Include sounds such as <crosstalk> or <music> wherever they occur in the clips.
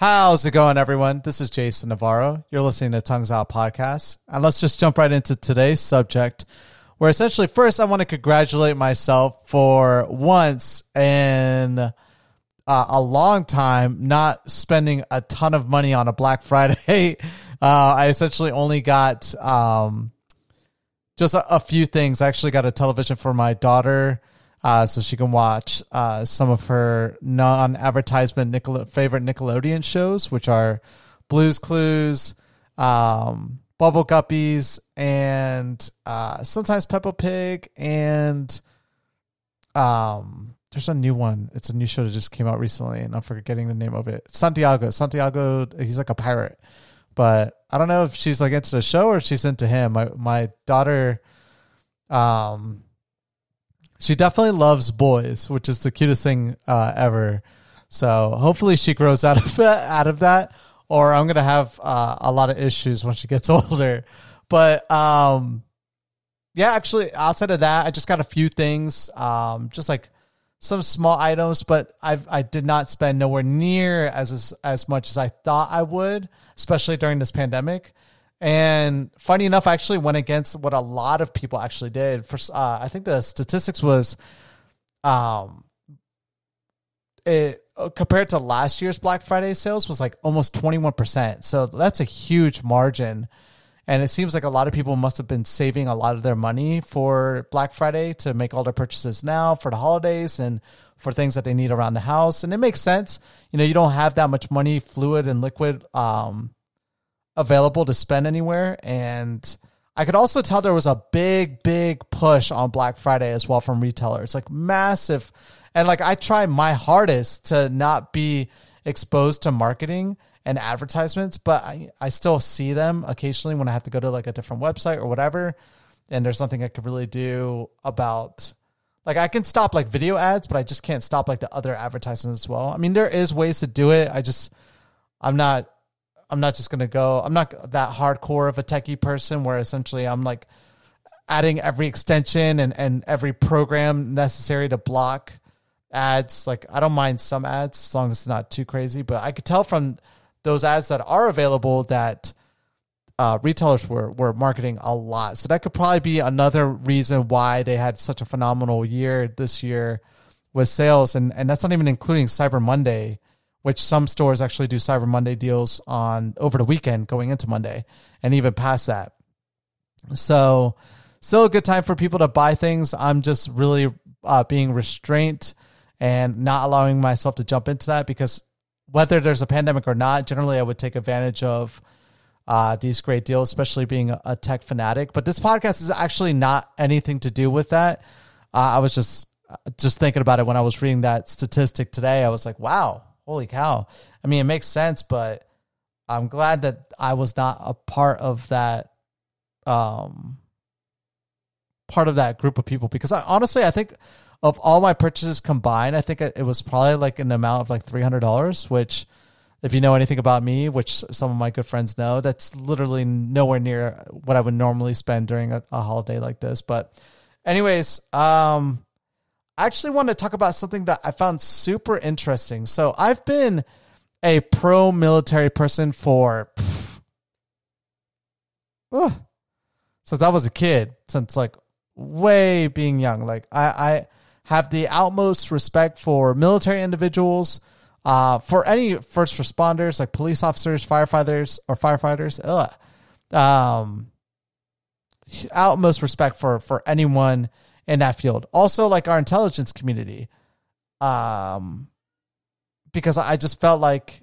How's it going, everyone? This is Jason Navarro. You're listening to Tongues Out Podcast. And let's just jump right into today's subject, where essentially, first, I want to congratulate myself for once in uh, a long time not spending a ton of money on a Black Friday. <laughs> Uh, I essentially only got um, just a, a few things. I actually got a television for my daughter uh, so she can watch uh, some of her non-advertisement Nickel- favorite Nickelodeon shows, which are Blue's Clues, um, Bubble Guppies, and uh, sometimes Peppa Pig, and um, there's a new one. It's a new show that just came out recently, and I'm forgetting the name of it. Santiago. Santiago. He's like a pirate, but I don't know if she's like into the show or she's into him. My my daughter, um she definitely loves boys, which is the cutest thing uh, ever. So hopefully she grows out of <laughs> out of that, or I'm gonna have uh, a lot of issues when she gets <laughs> older. But um, yeah, actually, outside of that, I just got a few things, um, just like some small items, but I I did not spend nowhere near as as, as much as I thought I would, especially during this pandemic. And funny enough, I actually went against what a lot of people actually did. For uh, I think the statistics was, um, it compared to last year's Black Friday sales was like almost twenty one percent. So that's a huge margin, and it seems like a lot of people must have been saving a lot of their money for Black Friday to make all their purchases now for the holidays and for things that they need around the house. And it makes sense. You know, you don't have that much money, fluid and liquid. Um, available to spend anywhere. And I could also tell there was a big, big push on Black Friday as well from retailers, like massive. And like I try my hardest to not be exposed to marketing and advertisements, but I, I still see them occasionally when I have to go to like a different website or whatever. And there's nothing I could really do about like I can stop like video ads, but I just can't stop like the other advertisements as well. I mean, there is ways to do it. I just I'm not I'm not just going to go, I'm not that hardcore of a techie person where essentially I'm like adding every extension and, and every program necessary to block ads. Like I don't mind some ads as long as it's not too crazy, but I could tell from those ads that are available that uh, retailers were, were marketing a lot. So that could probably be another reason why they had such a phenomenal year this year with sales. And, and that's not even including Cyber Monday which some stores actually do Cyber Monday deals on over the weekend going into Monday and even past that. So, still a good time for people to buy things. I'm just really uh, being restrained and not allowing myself to jump into that because whether there's a pandemic or not, generally I would take advantage of uh, these great deals, especially being a, tech fanatic. But this podcast is actually not anything to do with that. Uh, I was just just thinking about it when I was reading that statistic today. I was like, wow, holy cow. I mean, it makes sense, but I'm glad that I was not a part of that um part of that group of people because I honestly I think of all my purchases combined, I think it was probably like an amount of like $300, which if you know anything about me, which some of my good friends know, that's literally nowhere near what I would normally spend during a, a holiday like this. But anyways, um I actually want to talk about something that I found super interesting. So I've been a pro military person for pff, since I was a kid, since like way being young. Like I, I have the utmost respect for military individuals, uh, for any first responders like police officers, firefighters, or firefighters. Ugh. Um, utmost respect for for anyone in that field. Also, like our intelligence community, um, because I just felt like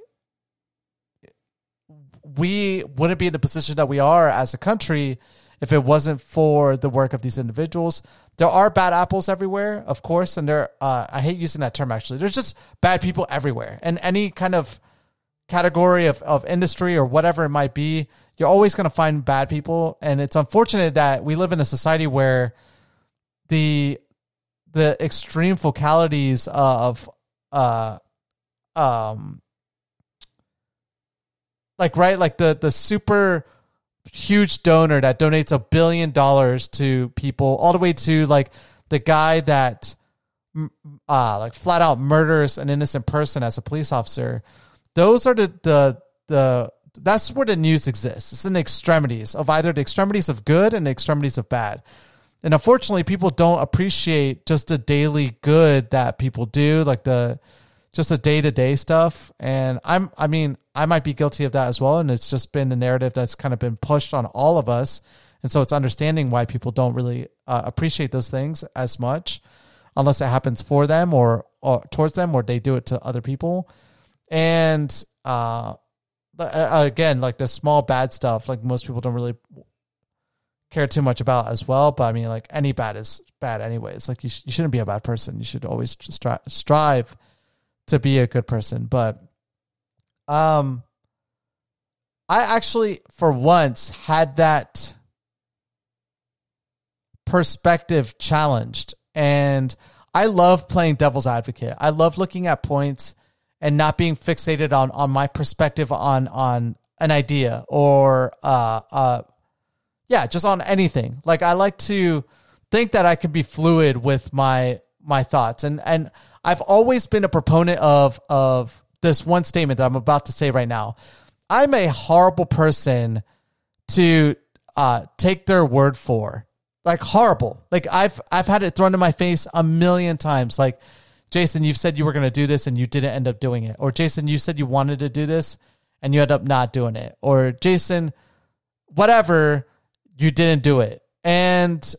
we wouldn't be in the position that we are as a country if it wasn't for the work of these individuals. There are bad apples everywhere, of course, and there. Uh, I hate using that term actually. There's just bad people everywhere, and any kind of category of, of industry or whatever it might be, you're always going to find bad people. And it's unfortunate that we live in a society where the the extreme focalities of uh um like right like the the super huge donor that donates a billion dollars to people all the way to like the guy that uh like flat out murders an innocent person as a police officer those are the the the that's where the news exists. It's in the extremities of either the extremities of good and the extremities of bad. And unfortunately, people don't appreciate just the daily good that people do, like the just the day to day stuff. And I'm, I mean, I might be guilty of that as well. And it's just been the narrative that's kind of been pushed on all of us. And so it's understanding why people don't really uh, appreciate those things as much unless it happens for them or, or towards them or they do it to other people. And, uh, uh, again, like the small bad stuff, like most people don't really care too much about as well. But I mean, like any bad is bad anyways. Like you, sh- you shouldn't be a bad person. You should always stri- strive to be a good person. But, um, I actually, for once, had that perspective challenged. And I love playing devil's advocate. I love looking at points and not being fixated on on my perspective on on an idea or uh uh yeah just on anything. Like i like to think that i can be fluid with my my thoughts. And and i've always been a proponent of of this one statement that i'm about to say right now. I'm a horrible person to uh take their word for. Like horrible. Like i've i've had it thrown in my face a million times. Like Jason, you've said you were going to do this and you didn't end up doing it. Or Jason, you said you wanted to do this and you end up not doing it. Or Jason, whatever, you didn't do it. And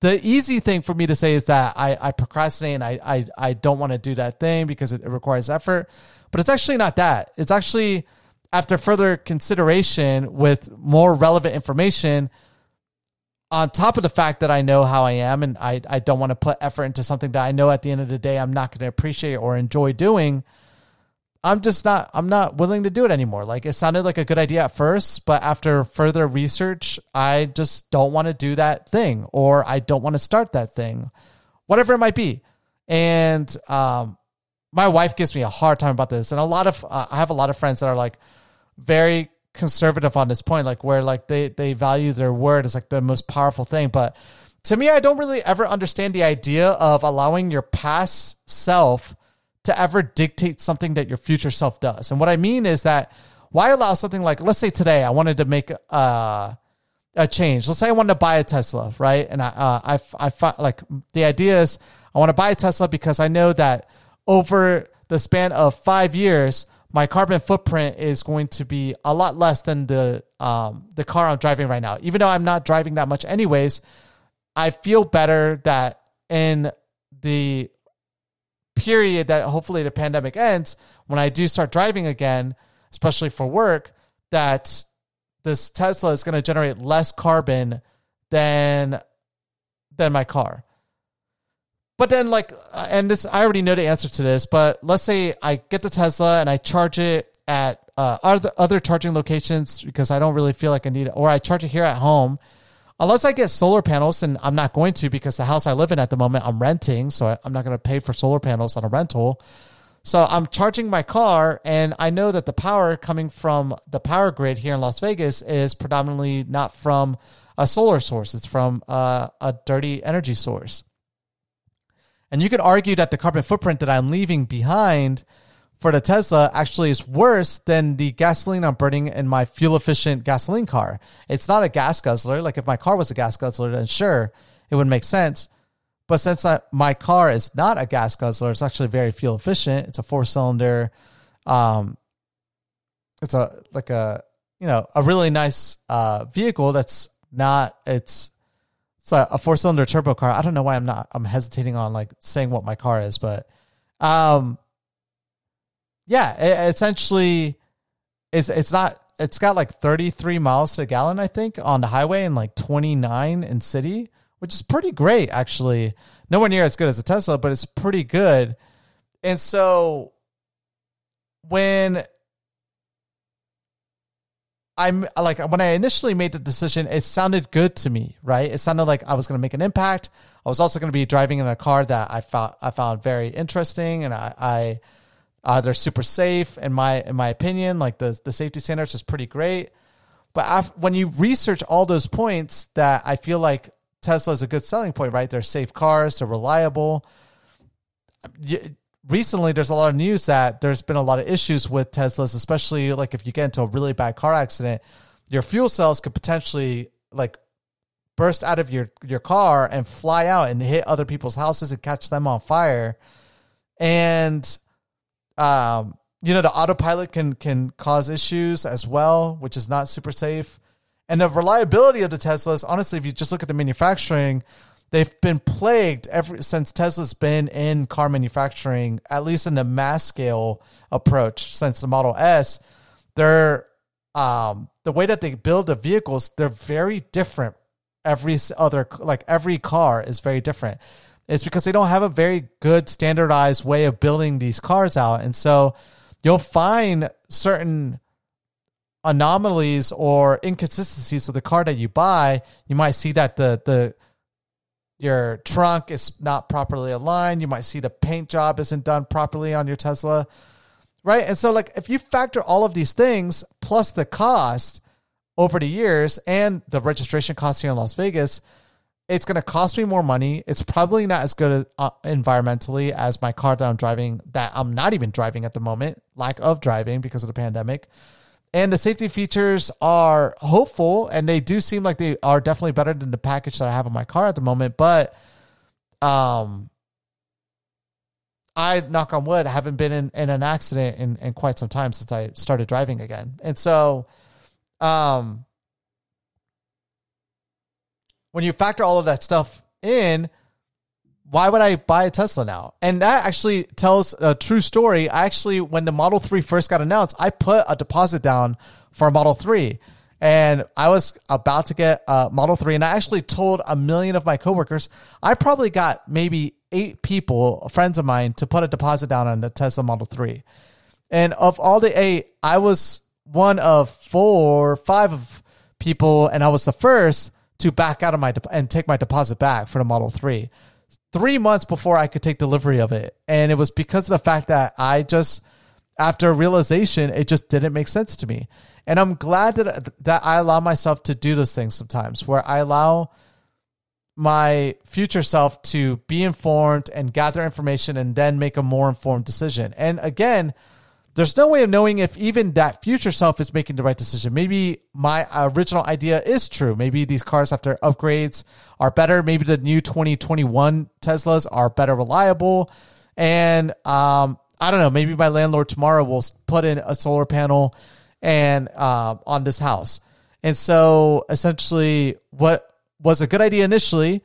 the easy thing for me to say is that I, I procrastinate and I, I, I don't want to do that thing because it, it requires effort. But it's actually not that. It's actually after further consideration with more relevant information on top of the fact that I know how I am and I, I don't want to put effort into something that I know at the end of the day I'm not going to appreciate or enjoy doing, I'm just not I'm not willing to do it anymore. Like it sounded like a good idea at first, but after further research, I just don't want to do that thing or I don't want to start that thing. Whatever it might be. And um my wife gives me a hard time about this and a lot of uh, I have a lot of friends that are like very conservative on this point, like where like they they value their word as like the most powerful thing. But to me, I don't really ever understand the idea of allowing your past self to ever dictate something that your future self does. And what I mean is that why allow something like let's say today I wanted to make a a change. Let's say I wanted to buy a Tesla, right? And I uh, I I like the idea is I want to buy a Tesla because I know that over the span of five years my carbon footprint is going to be a lot less than the um, the car I'm driving right now. Even though I'm not driving that much anyways, I feel better that in the period that hopefully the pandemic ends, when I do start driving again, especially for work, that this Tesla is going to generate less carbon than than my car. But then, like, and this, I already know the answer to this, but let's say I get the Tesla and I charge it at uh, other, other charging locations because I don't really feel like I need it, or I charge it here at home. Unless I get solar panels, and I'm not going to because the house I live in at the moment, I'm renting, so I, I'm not going to pay for solar panels on a rental. So I'm charging my car, and I know that the power coming from the power grid here in Las Vegas is predominantly not from a solar source, it's from uh, a dirty energy source. And you could argue that the carbon footprint that I'm leaving behind for the Tesla actually is worse than the gasoline I'm burning in my fuel efficient gasoline car. It's not a gas guzzler. Like if my car was a gas guzzler, then sure, it would make sense. But since I, my car is not a gas guzzler, it's actually very fuel efficient. It's a four cylinder. Um, it's a like a you know a really nice uh, vehicle that's not it's it's a, a four cylinder turbo car. I don't know why I'm not I'm hesitating on like saying what my car is, but um yeah, it, essentially it's it's not it's got like 33 miles to a gallon I think on the highway and like 29 in city, which is pretty great actually. Nowhere near as good as a Tesla, but it's pretty good. And so when I'm like when I initially made the decision, it sounded good to me, right? It sounded like I was going to make an impact. I was also going to be driving in a car that I found I found very interesting, and I, I uh, they're super safe in my in my opinion. Like the the safety standards is pretty great. But when you research all those points, that I feel like Tesla is a good selling point, right? They're safe cars, they're reliable. Recently there's a lot of news that there's been a lot of issues with Teslas, especially like if you get into a really bad car accident, your fuel cells could potentially like burst out of your your car and fly out and hit other people's houses and catch them on fire. And um you know the autopilot can can cause issues as well, which is not super safe. And the reliability of the Teslas, honestly, if you just look at the manufacturing, they've been plagued ever since Tesla's been in car manufacturing, at least in the mass scale approach since the Model S. They're um, the way that they build the vehicles, they're very different. Every other like every car is very different. It's because they don't have a very good standardized way of building these cars out, and so you'll find certain anomalies or inconsistencies with the car that you buy. You might see that the the your trunk is not properly aligned. You might see the paint job isn't done properly on your Tesla. Right. And so, like, if you factor all of these things plus the cost over the years and the registration cost here in Las Vegas, it's going to cost me more money. It's probably not as good uh, environmentally as my car that I'm driving, that I'm not even driving at the moment, lack of driving because of the pandemic. And the safety features are hopeful, and they do seem like they are definitely better than the package that I have on my car at the moment. But, um, I knock on wood haven't been in, in an accident in, in quite some time since I started driving again, and so, um, when you factor all of that stuff in, why would I buy a Tesla now? And that actually tells a true story. I actually, when the Model 3 first got announced, I put a deposit down for a Model 3. And I was about to get a Model 3. And I actually told a million of my coworkers, I probably got maybe eight people, friends of mine, to put a deposit down on the Tesla Model 3. And of all the eight, I was one of four, five of people, and I was the first to back out of my de- and take my deposit back for the Model 3 three months before I could take delivery of it. And it was because of the fact that I just, after realization, it just didn't make sense to me. And I'm glad that, that I allow myself to do those things sometimes where I allow my future self to be informed and gather information and then make a more informed decision. And again, there's no way of knowing if even that future self is making the right decision. Maybe my original idea is true. Maybe these cars after upgrades are better. Maybe the new 2021 Teslas are better reliable. And um, I don't know. Maybe my landlord tomorrow will put in a solar panel and uh, on this house. And so essentially, what was a good idea initially,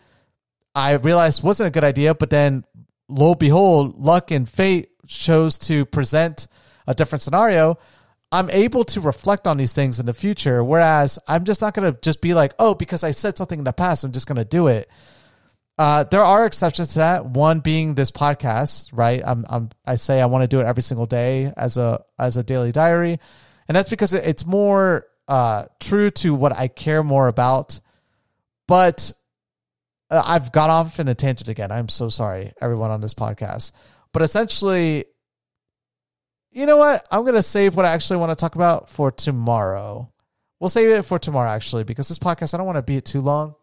I realized wasn't a good idea. But then, lo and behold, luck and fate chose to present a different scenario, I'm able to reflect on these things in the future. Whereas I'm just not going to just be like, oh, because I said something in the past, I'm just going to do it. Uh, there are exceptions to that. One being this podcast, right? I'm, I'm, I say I want to do it every single day as a as a daily diary, and that's because it's more uh, true to what I care more about. But uh, I've got off in a tangent again. I'm so sorry, everyone on this podcast. But essentially, you know what? I'm going to save what I actually want to talk about for tomorrow. We'll save it for tomorrow, actually, because this podcast, I don't want to be it too long.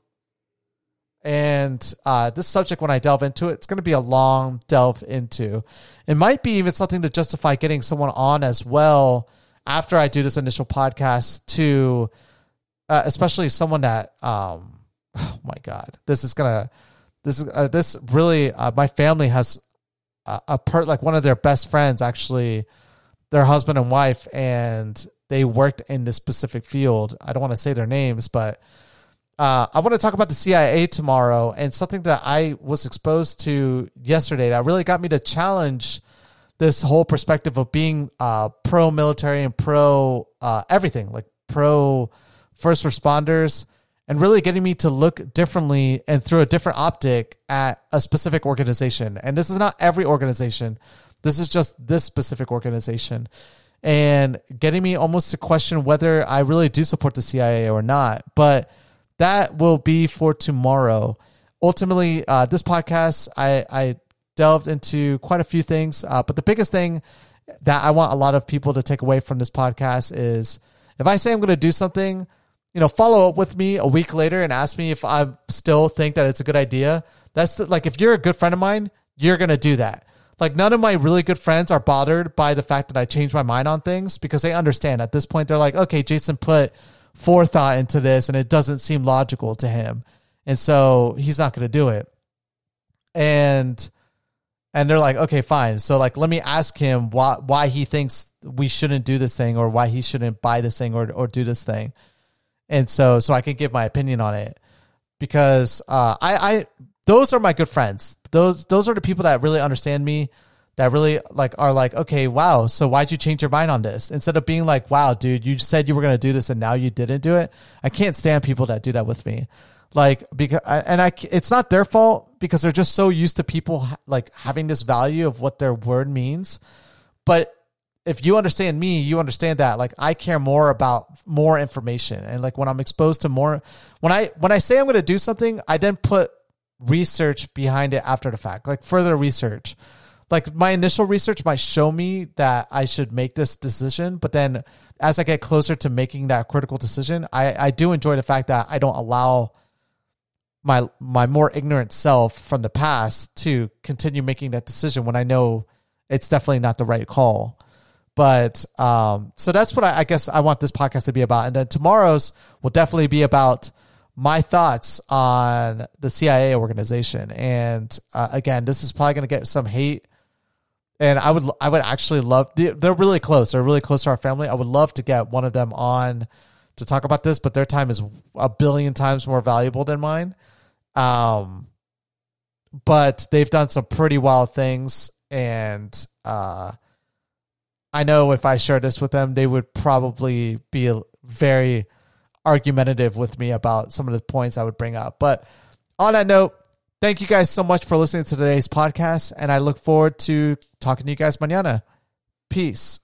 And uh, this subject, when I delve into it, it's going to be a long delve into. It might be even something to justify getting someone on as well after I do this initial podcast to, uh, especially someone that, um, <sighs> oh my God, this is going to, this is, uh, this really, uh, my family has a, part, like one of their best friends actually their husband and wife, and they worked in this specific field. I don't want to say their names, but uh, I want to talk about the CIA tomorrow and something that I was exposed to yesterday that really got me to challenge this whole perspective of being uh, pro military and pro uh, everything, like pro first responders, and really getting me to look differently and through a different optic at a specific organization. And this is not every organization. This is just this specific organization. And getting me almost to question whether I really do support the CIA or not. But that will be for tomorrow. Ultimately, uh, this podcast, I, I delved into quite a few things. Uh, but the biggest thing that I want a lot of people to take away from this podcast is if I say I'm going to do something, you know, follow up with me a week later and ask me if I still think that it's a good idea. That's the, like, if you're a good friend of mine, you're going to do that. Like none of my really good friends are bothered by the fact that I changed my mind on things because they understand at this point they're like, okay, Jason put forethought into this and it doesn't seem logical to him. And so he's not going to do it. And and they're like, okay, fine. So like, let me ask him why why he thinks we shouldn't do this thing or why he shouldn't buy this thing or or do this thing. And so so I can give my opinion on it because uh, I I those are my good friends. Those those are the people that really understand me. That really like are like, okay, wow. So why'd you change your mind on this? Instead of being like, wow, dude, you said you were gonna do this and now you didn't do it. I can't stand people that do that with me like because and i it's not their fault because they're just so used to people like having this value of what their word means but if you understand me you understand that like i care more about more information and like when i'm exposed to more when i when i say i'm going to do something i then put research behind it after the fact like further research like my initial research might show me that i should make this decision but then as i get closer to making that critical decision i i do enjoy the fact that i don't allow my my more ignorant self from the past to continue making that decision when I know it's definitely not the right call. But um, so that's what I, I guess I want this podcast to be about. And then tomorrow's will definitely be about my thoughts on the CIA organization. And uh, again, this is probably going to get some hate. And I would I would actually love they're really close. They're really close to our family. I would love to get one of them on to talk about this, but their time is a billion times more valuable than mine. Um, but they've done some pretty wild things, and uh, I know if I share this with them, they would probably be very argumentative with me about some of the points I would bring up. But on that note, thank you guys so much for listening to today's podcast, and I look forward to talking to you guys mañana. Peace.